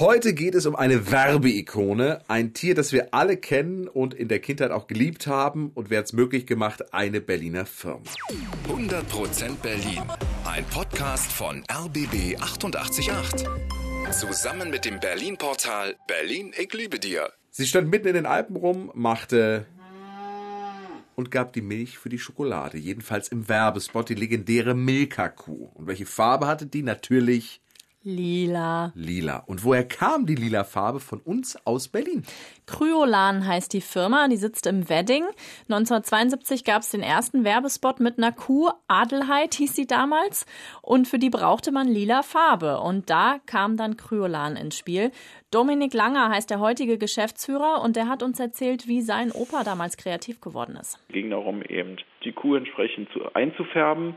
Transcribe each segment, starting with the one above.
Heute geht es um eine Werbeikone, ein Tier, das wir alle kennen und in der Kindheit auch geliebt haben und wer hat es möglich gemacht, eine Berliner Firma. 100% Berlin. Ein Podcast von RBB 888. Zusammen mit dem Berlin-Portal Berlin, ich liebe dir. Sie stand mitten in den Alpen rum, machte und gab die Milch für die Schokolade. Jedenfalls im Werbespot die legendäre Milka-Kuh. Und welche Farbe hatte die? Natürlich Lila. lila. Und woher kam die lila Farbe von uns aus Berlin? Kryolan heißt die Firma, die sitzt im Wedding. 1972 gab es den ersten Werbespot mit einer Kuh, Adelheid hieß sie damals, und für die brauchte man lila Farbe. Und da kam dann Kryolan ins Spiel. Dominik Langer heißt der heutige Geschäftsführer und der hat uns erzählt, wie sein Opa damals kreativ geworden ist. Es ging darum, eben die Kuh entsprechend zu, einzufärben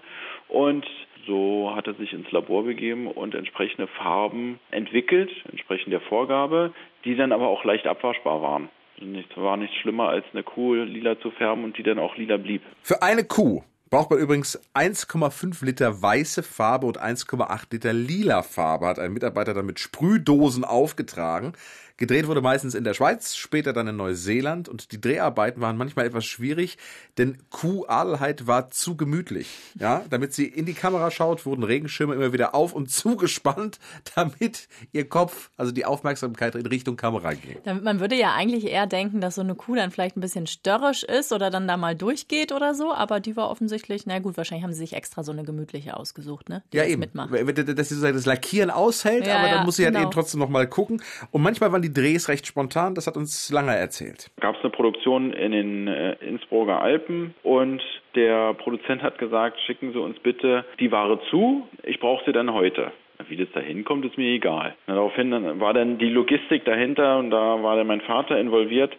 und so hat er sich ins Labor begeben und entsprechende Farben entwickelt, entsprechend der Vorgabe, die dann aber auch leicht abwaschbar waren. Es war nichts schlimmer, als eine Kuh lila zu färben und die dann auch lila blieb. Für eine Kuh braucht man übrigens 1,5 Liter weiße Farbe und 1,8 Liter lila Farbe, hat ein Mitarbeiter dann mit Sprühdosen aufgetragen. Gedreht wurde meistens in der Schweiz, später dann in Neuseeland und die Dreharbeiten waren manchmal etwas schwierig, denn Kuh Adelheid war zu gemütlich. Ja, damit sie in die Kamera schaut, wurden Regenschirme immer wieder auf und zugespannt, damit ihr Kopf, also die Aufmerksamkeit in Richtung Kamera ging. Damit man würde ja eigentlich eher denken, dass so eine Kuh dann vielleicht ein bisschen störrisch ist oder dann da mal durchgeht oder so, aber die war offensichtlich, na gut, wahrscheinlich haben sie sich extra so eine gemütliche ausgesucht, ne? Die ja, das eben. mitmacht. Dass sie sozusagen das Lackieren aushält, Ja, aber dann ja, muss sie halt genau. eben trotzdem noch mal gucken. Und manchmal waren die Drehs recht spontan, das hat uns Langer erzählt. Gab es eine Produktion in den äh, Innsbrucker Alpen und der Produzent hat gesagt, schicken Sie uns bitte die Ware zu, ich brauche sie dann heute. Wie das da hinkommt, ist mir egal. Daraufhin war dann die Logistik dahinter und da war dann mein Vater involviert,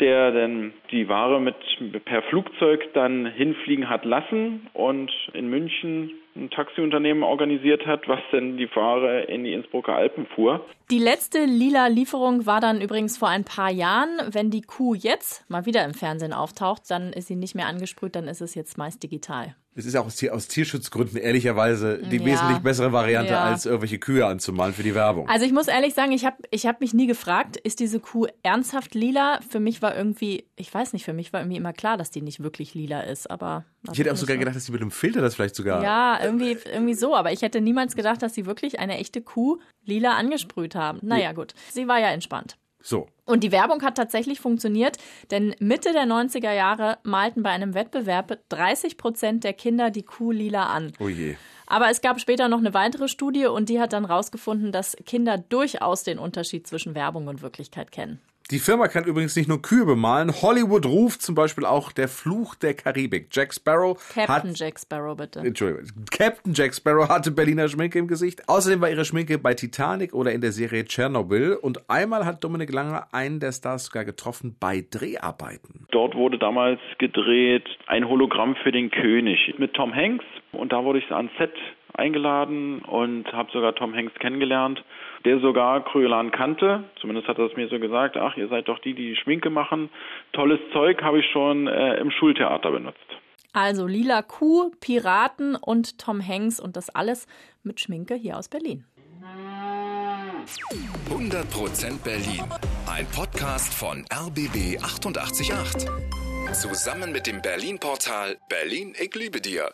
der dann die Ware mit per Flugzeug dann hinfliegen hat lassen und in München ein Taxiunternehmen organisiert hat, was dann die Ware in die Innsbrucker Alpen fuhr. Die letzte lila Lieferung war dann übrigens vor ein paar Jahren. Wenn die Kuh jetzt mal wieder im Fernsehen auftaucht, dann ist sie nicht mehr angesprüht, dann ist es jetzt meist digital. Es ist auch aus, Tier- aus Tierschutzgründen ehrlicherweise die Ja. wesentlich bessere Variante, Ja. als irgendwelche Kühe anzumalen für die Werbung. Also ich muss ehrlich sagen, ich habe ich hab mich nie gefragt, ist diese Kuh ernsthaft lila? Für mich war irgendwie, ich weiß nicht, für mich war irgendwie immer klar, dass die nicht wirklich lila ist, aber... ich hätte auch sogar gedacht, dass sie mit einem Filter das vielleicht sogar. Ja, irgendwie, irgendwie so, aber ich hätte niemals gedacht, dass sie wirklich eine echte Kuh lila angesprüht haben. Naja, gut. Sie war ja entspannt. So. Und die Werbung hat tatsächlich funktioniert, denn Mitte der 90er Jahre malten bei einem Wettbewerb 30 Prozent der Kinder die Kuh lila an. Oh je. Aber es gab später noch eine weitere Studie und die hat dann rausgefunden, dass Kinder durchaus den Unterschied zwischen Werbung und Wirklichkeit kennen. Die Firma kann übrigens nicht nur Kühe bemalen. Hollywood ruft zum Beispiel auch der Fluch der Karibik. Jack Sparrow Captain hat. Jack Sparrow, bitte. Entschuldigung. Captain Jack Sparrow hatte Berliner Schminke im Gesicht. Außerdem war ihre Schminke bei Titanic oder in der Serie Chernobyl. Und einmal hat Dominik Langer einen der Stars sogar getroffen bei Dreharbeiten. Dort wurde damals gedreht ein Hologramm für den König mit Tom Hanks und da wurde ich ans Set eingeladen und habe sogar Tom Hanks kennengelernt, der sogar Kryolan kannte. Zumindest hat er es mir so gesagt. Ach, ihr seid doch die, die die Schminke machen. Tolles Zeug habe ich schon äh, im Schultheater benutzt. Also lila Kuh, Piraten und Tom Hanks und das alles mit Schminke hier aus Berlin. 100% Berlin. Ein Podcast von RBB 888. Zusammen mit dem Berlin-Portal Berlin, ich liebe dir.